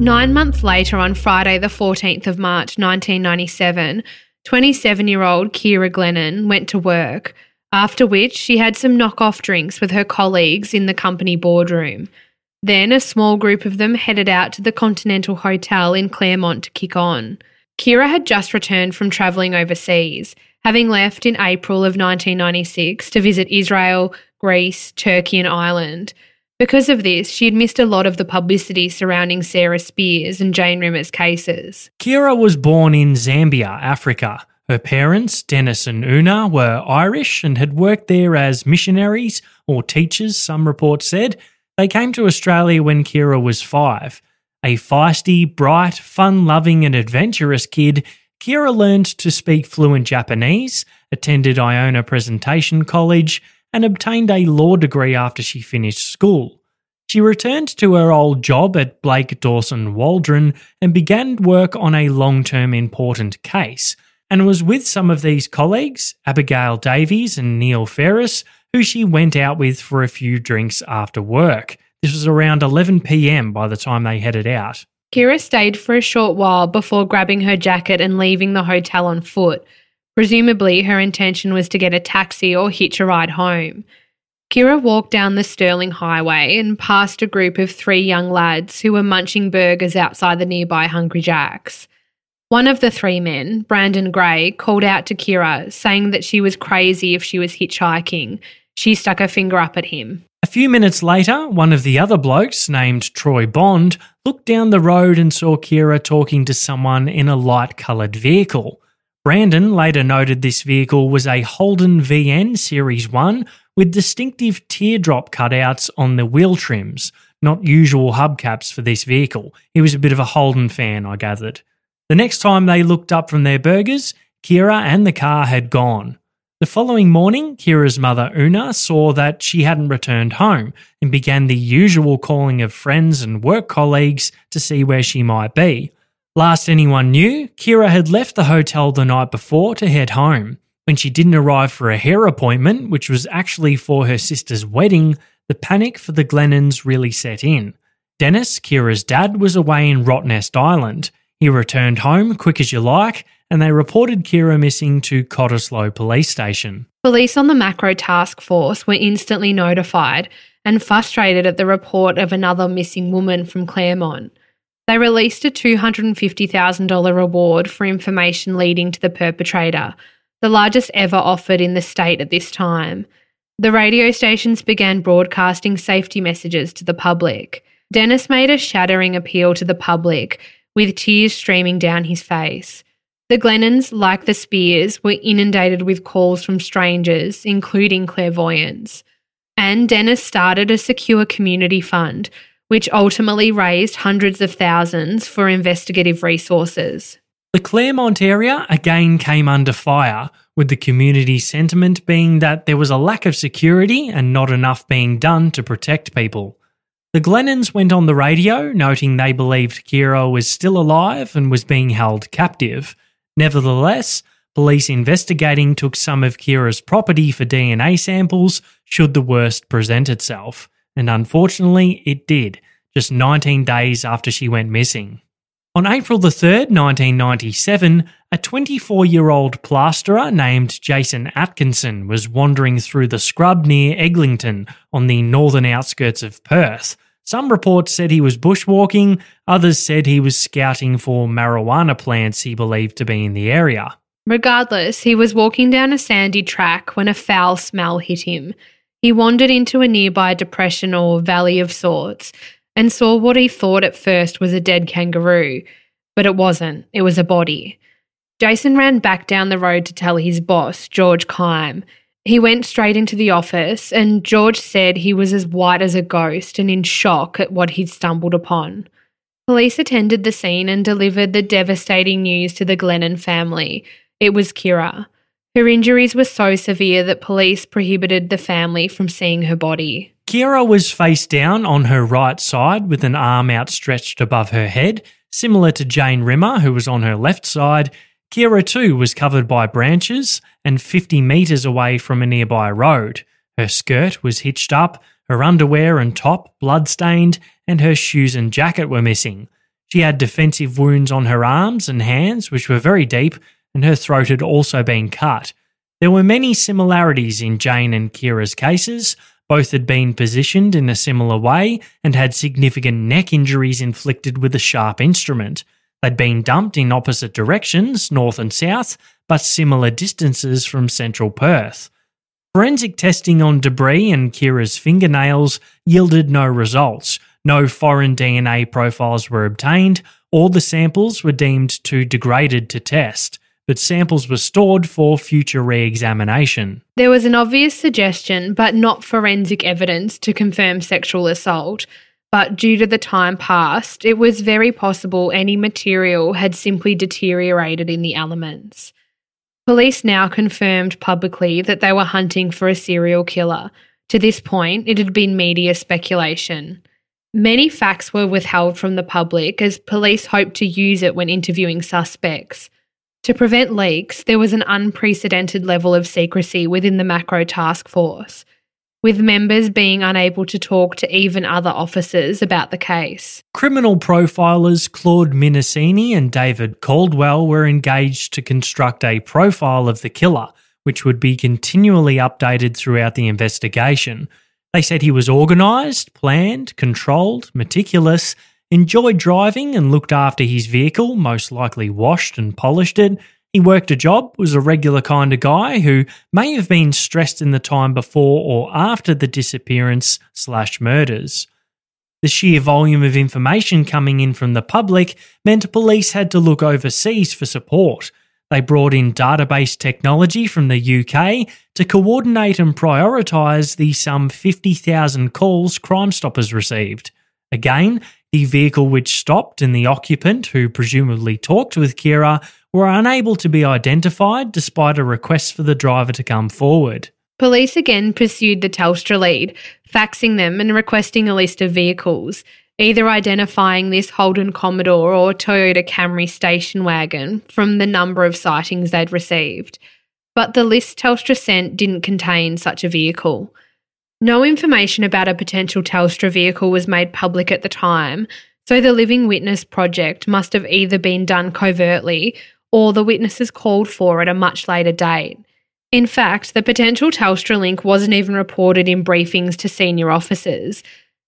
Nine months later, on Friday, the 14th of March 1997, 27 year old Ciara Glennon went to work, after which she had some knock-off drinks with her colleagues in the company boardroom. Then a small group of them headed out to the Continental Hotel in Claremont to kick on. Ciara had just returned from travelling overseas, having left in April of 1996 to visit Israel, Greece, Turkey, and Ireland. Because of this, she had missed a lot of the publicity surrounding Sarah Spiers and Jane Rimmer's cases. Ciara was born in Zambia, Africa. Her parents, Dennis and Una, were Irish and had worked there as missionaries or teachers, some reports said. They came to Australia when Ciara was five. A feisty, bright, fun loving, and adventurous kid, Ciara learned to speak fluent Japanese, attended Iona Presentation College, and obtained a law degree after she finished school. She returned to her old job at Blake Dawson Waldron and began work on a long term important case, and was with some of these colleagues, Abigail Davies and Neil Ferris, who she went out with for a few drinks after work. This was around 11 pm by the time they headed out. Ciara stayed for a short while before grabbing her jacket and leaving the hotel on foot. Presumably, her intention was to get a taxi or hitch a ride home. Ciara walked down the Stirling Highway and passed a group of three young lads who were munching burgers outside the nearby Hungry Jack's. One of the three men, Brandon Gray, called out to Ciara, saying that she was crazy if she was hitchhiking. She stuck her finger up at him. A few minutes later, one of the other blokes, named Troy Bond, looked down the road and saw Kira talking to someone in a light coloured vehicle. Brandon later noted this vehicle was a Holden VN Series 1 with distinctive teardrop cutouts on the wheel trims, not usual hubcaps for this vehicle. He was a bit of a Holden fan, I gathered. The next time they looked up from their burgers, Ciara and the car had gone. The following morning, Ciara's mother Una saw that she hadn't returned home and began the usual calling of friends and work colleagues to see where she might be. Last anyone knew, Ciara had left the hotel the night before to head home. When she didn't arrive for a hair appointment, which was actually for her sister's wedding, the panic for the Glennons really set in. Dennis, Ciara's dad, was away in Rottnest Island. He returned home quick as you like, and they reported Ciara missing to Cottesloe Police Station. Police on the Macro Task Force were instantly notified and frustrated at the report of another missing woman from Claremont. They released a $250,000 reward for information leading to the perpetrator, the largest ever offered in the state at this time. The radio stations began broadcasting safety messages to the public. Dennis made a shattering appeal to the public, with tears streaming down his face. The Glennons, like the Spiers, were inundated with calls from strangers, including clairvoyants. And Dennis started a secure community fund which ultimately raised hundreds of thousands for investigative resources. The Claremont area again came under fire, with the community sentiment being that there was a lack of security and not enough being done to protect people. The Glennons went on the radio, noting they believed Ciara was still alive and was being held captive. Nevertheless, police investigating took some of Ciara's property for DNA samples should the worst present itself and unfortunately it did, just 19 days after she went missing. On April the 3rd, 1997, a 24 year old plasterer named Jason Atkinson was wandering through the scrub near Eglinton on the northern outskirts of Perth. Some reports said he was bushwalking, others said he was scouting for marijuana plants he believed to be in the area. Regardless, he was walking down a sandy track when a foul smell hit him. He wandered into a nearby depression or valley of sorts and saw what he thought at first was a dead kangaroo, but it wasn't, it was a body. Jason ran back down the road to tell his boss, George Kime. He went straight into the office, and George said he was as white as a ghost and in shock at what he'd stumbled upon. Police attended the scene and delivered the devastating news to the Glennon family. It was Ciara. Her injuries were so severe that police prohibited the family from seeing her body. Ciara was face down on her right side with an arm outstretched above her head, similar to Jane Rimmer, who was on her left side. Ciara, too, was covered by branches and 50 metres away from a nearby road. Her skirt was hitched up, her underwear and top blood-stained, and her shoes and jacket were missing. She had defensive wounds on her arms and hands, which were very deep, and her throat had also been cut. There were many similarities in Jane and Ciara's cases, both had been positioned in a similar way and had significant neck injuries inflicted with a sharp instrument. They'd been dumped in opposite directions, north and south, but similar distances from central Perth. Forensic testing on debris and Ciara's fingernails yielded no results. No foreign DNA profiles were obtained. All the samples were deemed too degraded to test but samples were stored for future re examination. There was an obvious suggestion, but not forensic evidence to confirm sexual assault. But due to the time past, it was very possible any material had simply deteriorated in the elements. Police now confirmed publicly that they were hunting for a serial killer. To this point, it had been media speculation. Many facts were withheld from the public as police hoped to use it when interviewing suspects. To prevent leaks, there was an unprecedented level of secrecy within the Macro Task Force, with members being unable to talk to even other officers about the case. Criminal profilers Claude Minicini and David Caldwell were engaged to construct a profile of the killer, which would be continually updated throughout the investigation. They said he was organised, planned, controlled, meticulous, enjoyed driving and looked after his vehicle, most likely washed and polished it. He worked a job, was a regular kind of guy who may have been stressed in the time before or after the disappearance slash murders. The sheer volume of information coming in from the public meant police had to look overseas for support. They brought in database technology from the UK to coordinate and prioritise the some 50,000 calls Crime Stoppers received. Again, the vehicle which stopped and the occupant, who presumably talked with Ciara, were unable to be identified despite a request for the driver to come forward. Police again pursued the Telstra lead, faxing them and requesting a list of vehicles, either identifying this Holden Commodore or Toyota Camry station wagon from the number of sightings they'd received. But the list Telstra sent didn't contain such a vehicle. No information about a potential Telstra vehicle was made public at the time, so the Living Witness project must have either been done covertly or the witnesses called for at a much later date. In fact, the potential Telstra link wasn't even reported in briefings to senior officers.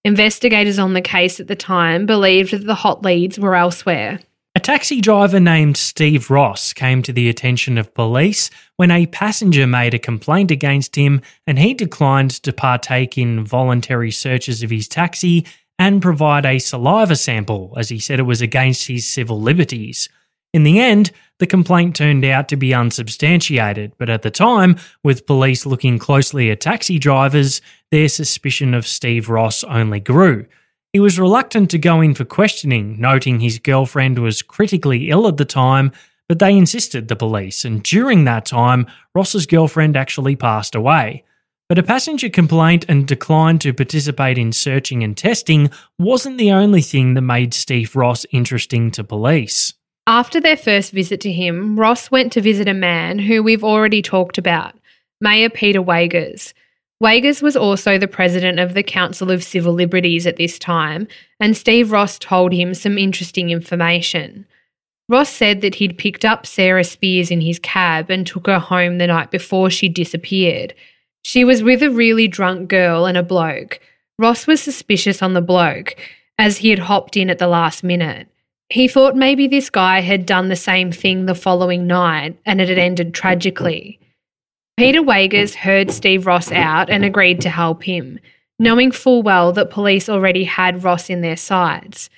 Investigators on the case at the time believed that the hot leads were elsewhere. A taxi driver named Steve Ross came to the attention of police when a passenger made a complaint against him and he declined to partake in voluntary searches of his taxi and provide a saliva sample as he said it was against his civil liberties. In the end, the complaint turned out to be unsubstantiated, but at the time, with police looking closely at taxi drivers, their suspicion of Steve Ross only grew. He was reluctant to go in for questioning, noting his girlfriend was critically ill at the time, but they insisted, the police, and during that time, Ross's girlfriend actually passed away. But a passenger complaint and decline to participate in searching and testing wasn't the only thing that made Steve Ross interesting to police. After their first visit to him, Ross went to visit a man who we've already talked about, Mayor Peter Weygers. Weygers was also the president of the Council of Civil Liberties at this time, and Steve Ross told him some interesting information. Ross said that he'd picked up Sarah Spiers in his cab and took her home the night before she disappeared. She was with a really drunk girl and a bloke. Ross was suspicious on the bloke, as he had hopped in at the last minute. He thought maybe this guy had done the same thing the following night and it had ended tragically. Peter Weygers heard Steve Ross out and agreed to help him, knowing full well that police already had Ross in their sights.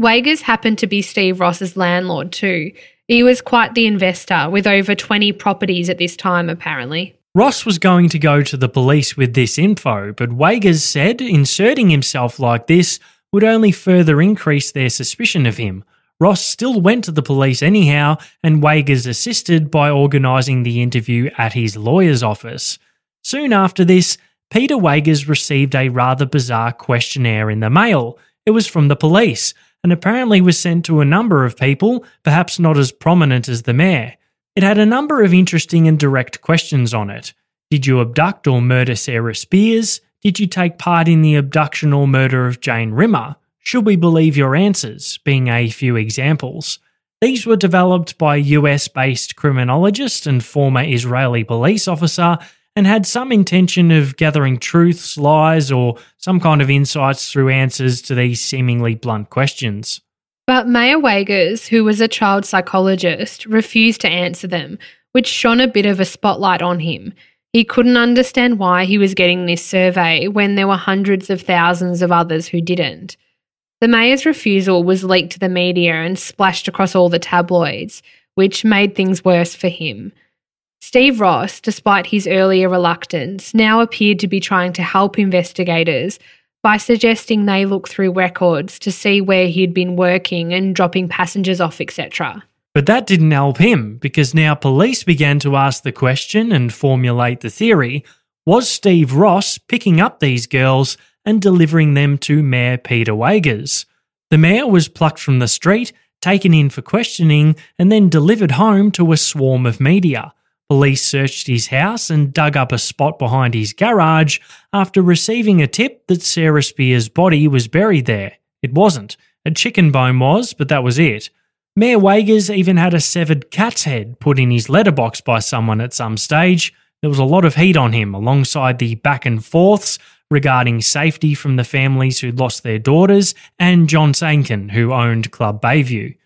Weygers happened to be Steve Ross's landlord too. He was quite the investor with over 20 properties at this time, apparently. Ross was going to go to the police with this info, but Weygers said inserting himself like this would only further increase their suspicion of him. Ross still went to the police anyhow, and Weygers assisted by organising the interview at his lawyer's office. Soon after this, Peter Weygers received a rather bizarre questionnaire in the mail. It was from the police, and apparently was sent to a number of people, perhaps not as prominent as the mayor. It had a number of interesting and direct questions on it. Did you abduct or murder Sarah Spiers? Did you take part in the abduction or murder of Jane Rimmer? Should we believe your answers? Being a few examples. These were developed by US based criminologist and former Israeli police officer and had some intention of gathering truths, lies, or some kind of insights through answers to these seemingly blunt questions. But Mayor Weygers, who was a child psychologist, refused to answer them, which shone a bit of a spotlight on him. He couldn't understand why he was getting this survey when there were hundreds of thousands of others who didn't. The mayor's refusal was leaked to the media and splashed across all the tabloids, which made things worse for him. Steve Ross, despite his earlier reluctance, now appeared to be trying to help investigators by suggesting they look through records to see where he'd been working and dropping passengers off, etc. But that didn't help him because now police began to ask the question and formulate the theory was Steve Ross picking up these girls and delivering them to Mayor Peter Weygers? The mayor was plucked from the street, taken in for questioning, and then delivered home to a swarm of media. Police searched his house and dug up a spot behind his garage after receiving a tip that Sarah Spiers' body was buried there. It wasn't. A chicken bone was, but that was it. Mayor Weygers even had a severed cat's head put in his letterbox by someone at some stage. There was a lot of heat on him alongside the back and forths regarding safety from the families who lost their daughters and John Sankin, who owned Club Bayview.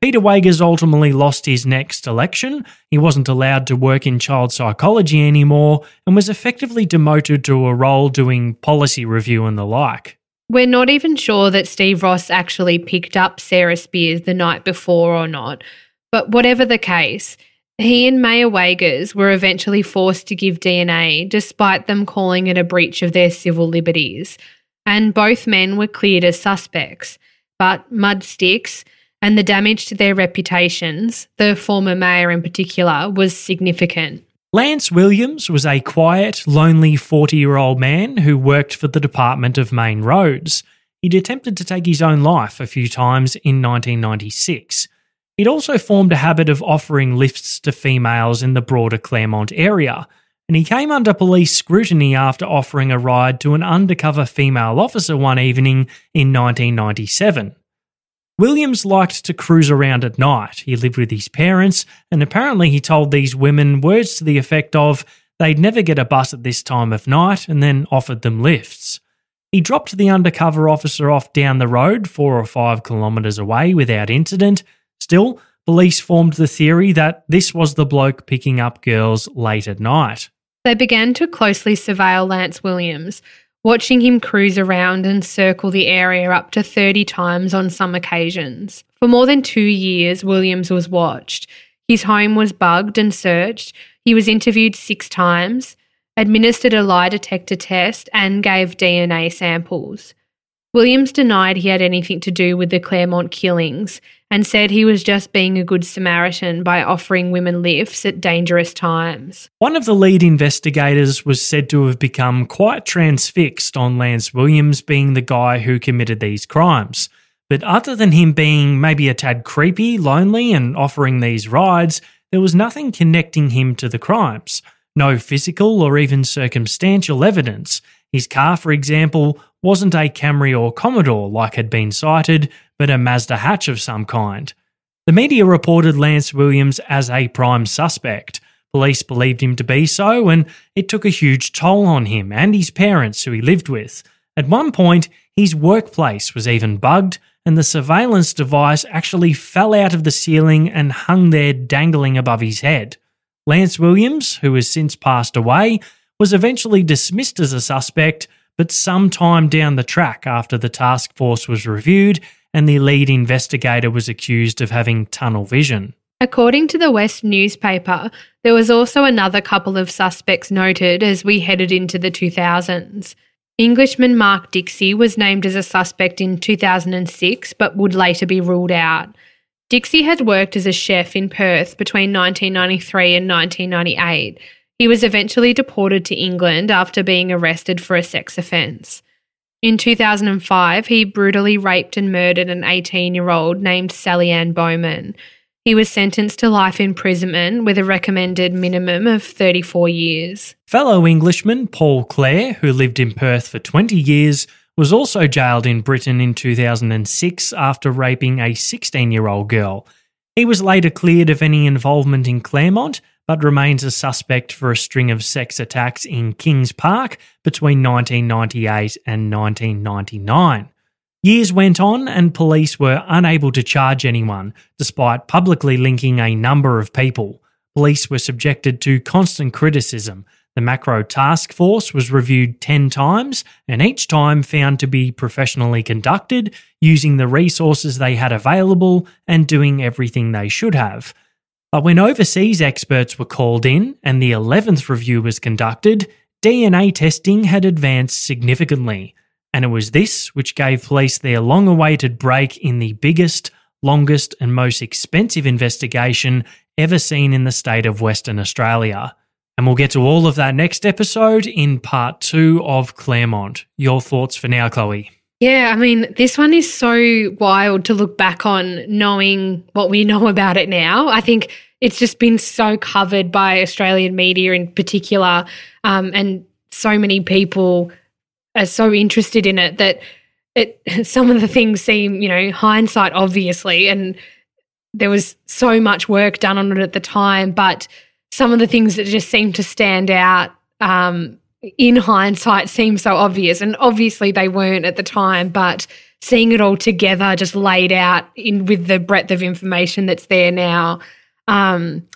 Peter Weygers ultimately lost his next election. He wasn't allowed to work in child psychology anymore and was effectively demoted to a role doing policy review and the like. We're not even sure that Steve Ross actually picked up Sarah Spiers the night before or not, but whatever the case, he and Mayor Weygers were eventually forced to give DNA despite them calling it a breach of their civil liberties, and both men were cleared as suspects. But mud sticks and the damage to their reputations, the former mayor in particular, was significant. Lance Williams was a quiet, lonely 40 year old man who worked for the Department of Main Roads. He'd attempted to take his own life a few times in 1996. He'd also formed a habit of offering lifts to females in the broader Claremont area, and he came under police scrutiny after offering a ride to an undercover female officer one evening in 1997. Williams liked to cruise around at night. He lived with his parents, and apparently he told these women words to the effect of they'd never get a bus at this time of night and then offered them lifts. He dropped the undercover officer off down the road, four or five kilometres away, without incident. Still, police formed the theory that this was the bloke picking up girls late at night. They began to closely surveil Lance Williams, watching him cruise around and circle the area up to 30 times on some occasions. For more than two years, Williams was watched. His home was bugged and searched. He was interviewed six times, administered a lie detector test, and gave DNA samples. Williams denied he had anything to do with the Claremont killings and said he was just being a good Samaritan by offering women lifts at dangerous times. One of the lead investigators was said to have become quite transfixed on Lance Williams being the guy who committed these crimes. But other than him being maybe a tad creepy, lonely, and offering these rides, there was nothing connecting him to the crimes. no physical or even circumstantial evidence. His car, for example, wasn't a Camry or Commodore like had been cited, but a Mazda hatch of some kind. The media reported Lance Williams as a prime suspect. Police believed him to be so, and it took a huge toll on him and his parents, who he lived with. At one point, his workplace was even bugged, and the surveillance device actually fell out of the ceiling and hung there dangling above his head. Lance Williams, who has since passed away, was eventually dismissed as a suspect, but some time down the track after the task force was reviewed and the lead investigator was accused of having tunnel vision. According to the West newspaper, there was also another couple of suspects noted as we headed into the 2000s. Englishman Mark Dixie was named as a suspect in 2006 but would later be ruled out. Dixie had worked as a chef in Perth between 1993 and 1998 he was eventually deported to England after being arrested for a sex offence. In 2005, he brutally raped and murdered an 18 year old named Sally Ann Bowman. He was sentenced to life imprisonment with a recommended minimum of 34 years. Fellow Englishman Paul Clare, who lived in Perth for 20 years, was also jailed in Britain in 2006 after raping a 16 year old girl. He was later cleared of any involvement in Claremont but remains a suspect for a string of sex attacks in Kings Park between 1998 and 1999. Years went on, and police were unable to charge anyone, despite publicly linking a number of people. Police were subjected to constant criticism. The Macro Task Force was reviewed 10 times, and each time found to be professionally conducted, using the resources they had available and doing everything they should have. But when overseas experts were called in and the 11th review was conducted, DNA testing had advanced significantly, and it was this which gave police their long awaited break in the biggest, longest, and most expensive investigation ever seen in the state of Western Australia. And we'll get to all of that next episode in part two of Claremont. Your thoughts for now, Chloe? Yeah, I mean, this one is so wild to look back on knowing what we [laughs] know about it now. I think it's just been so covered by Australian media in particular, um, and so many people are so interested in it that it [laughs] some of the things seem, you know, hindsight obviously, and there was so much work done on it at the time, but some of the things that just seem to stand out um, in hindsight seem so obvious. And obviously they weren't at the time, but seeing it all together just laid out in with the breadth of information that's there now, um,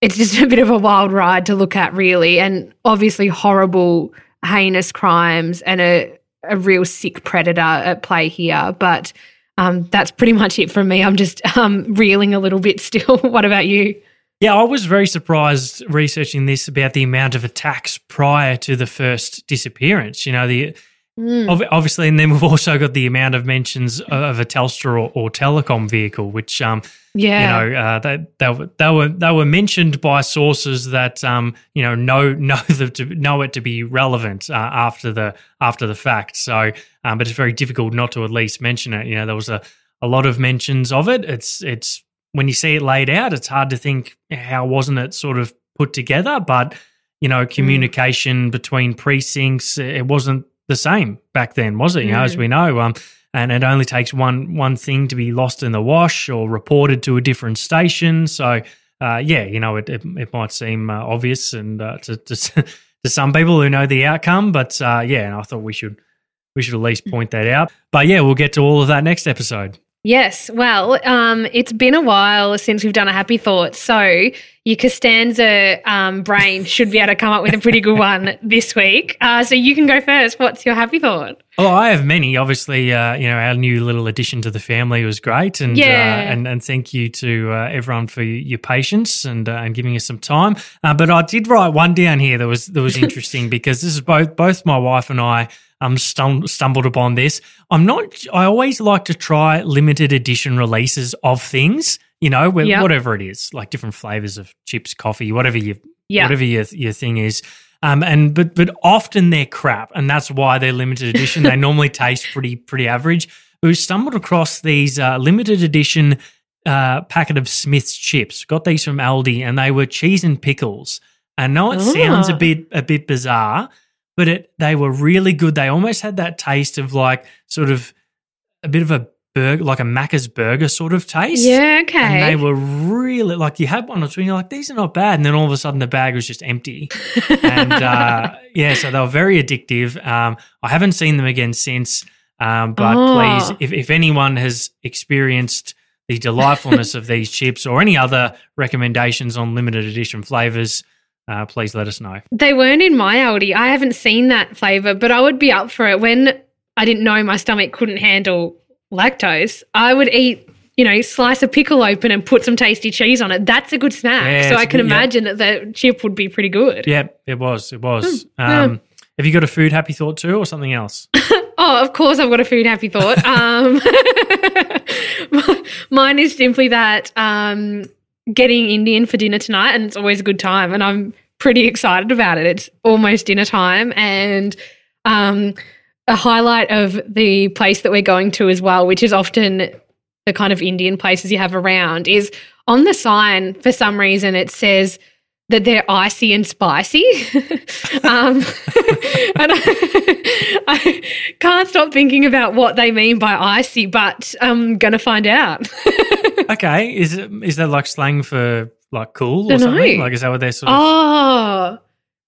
it's just [laughs] a bit of a wild ride to look at, really. And obviously horrible, heinous crimes and a, a real sick predator at play here. But um, that's pretty much it from me. I'm just [laughs] um, reeling a little bit still. [laughs] what about you? Yeah, I was very surprised researching this about the amount of attacks prior to the first disappearance. You know, the mm. obviously, and then we've also got the amount of mentions of a Telstra or, or telecom vehicle, which, um, yeah, you know, uh, they, they, were, they were they were mentioned by sources that um, you know know [laughs] know the, to know it to be relevant uh, after the after the fact. So, um, but it's very difficult not to at least mention it. You know, there was a a lot of mentions of it. It's it's when you see it laid out, it's hard to think how wasn't it sort of put together. But you know, communication mm. between precincts, it wasn't the same back then, was it? You know, as mm. we know, um, and it only takes one one thing to be lost in the wash or reported to a different station. So, uh, yeah, you know, it it, it might seem uh, obvious and uh, to, to [laughs] to some people who know the outcome, but uh, yeah, and I thought we should we should at least point that out. But yeah, we'll get to all of that next episode. Yes. Well, um, it's been a while since we've done a happy thought. So your Costanza um, brain should be able to come up with a pretty good one this week. Uh, so you can go first. What's your happy thought? Oh, I have many. Obviously, uh, you know, our new little addition to the family was great, and yeah. uh, and and thank you to uh, everyone for your patience and uh, and giving us some time. Uh, but I did write one down here that was that was [laughs] interesting because this is both both my wife and I um, stum- stumbled upon this. I'm not. I always like to try limited edition releases of things. You know, yep. whatever it is, like different flavors of chips, coffee, whatever you, yep. whatever your your thing is. Um, and but but often they're crap, and that's why they're limited edition. they [laughs] normally taste pretty pretty average. We stumbled across these uh, limited edition uh, packet of Smith's chips. Got these from Aldi, and they were cheese and pickles. I know it sounds a Ah. bit a bit bizarre, but it they were really good. They almost had that taste of like sort of a bit of a burger, like a Macca's burger sort of taste. Yeah, okay. And they were really like you had one or two, and you're like, these are not bad. And then all of a sudden, the bag was just empty. and uh, [laughs] yeah, so they were very addictive. Um, I haven't seen them again since. Um, but Oh. please, if, if anyone has experienced the delightfulness of these chips or any other recommendations on limited edition flavors, uh, please let us know. They weren't in my Aldi. I haven't seen that flavor, but I would be up for it. When I didn't know my stomach couldn't handle lactose, I would eat, you know, slice a pickle open and put some tasty cheese on it. That's a good snack. Yeah, so I can good, yeah. imagine that the chip would be pretty good. Yeah, it was. It was. Yeah. Um, Have you got a food happy thought too, or something else? [laughs] Oh, of course, I've got a food happy thought. [laughs] Um, [laughs] mine is simply that um, getting Indian for dinner tonight, and it's always a good time, and I'm pretty excited about it. It's almost dinner time, and um, a highlight of the place that we're going to as well, which is often the kind of Indian places you have around, is on the sign for some reason it says that they're icy and spicy. [laughs] um, [laughs] and I, [laughs] I can't stop thinking about what they mean by icy, but I'm going to find out. okay, is it is that like slang for like cool or something? Like is that what they're sort of? oh,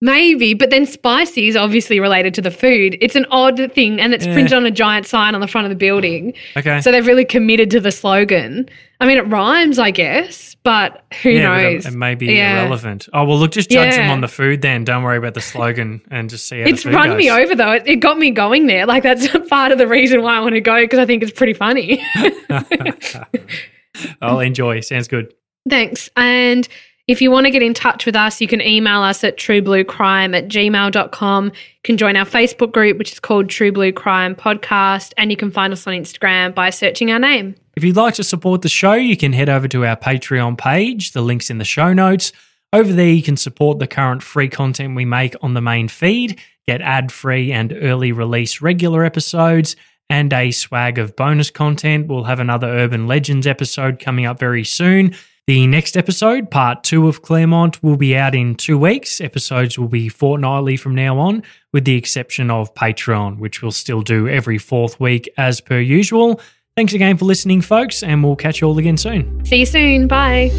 maybe. But then spicy is obviously related to the food. It's an odd thing, and it's Yeah. printed on a giant sign on the front of the building. Oh, okay, So they've really committed to the slogan. I mean, it rhymes, I guess, but who yeah, knows? it, it may be Yeah. irrelevant. Oh well, look, just judge them on the food then. Don't worry about the slogan and just see how It's run me over though. It, it got me going there. Like that's [laughs] part of the reason why I want to go because I think it's pretty funny. [laughs] [laughs] I'll enjoy. Sounds good. Thanks. And if you want to get in touch with us, you can email us at truebluecrime at gmail.com. You can join our Facebook group, which is called True Blue Crime Podcast. And you can find us on Instagram by searching our name. If you'd like to support the show, you can head over to our Patreon page. The link's in the show notes. Over there, you can support the current free content we make on the main feed, get ad free and early release regular episodes, and a swag of bonus content. We'll have another Urban Legends episode coming up very soon. The next episode, part two of Claremont, will be out in two weeks. Episodes will be fortnightly from now on, with the exception of Patreon, which we'll still do every fourth week as per usual. Thanks again for listening, folks, and we'll catch you all again soon. See you soon. Bye.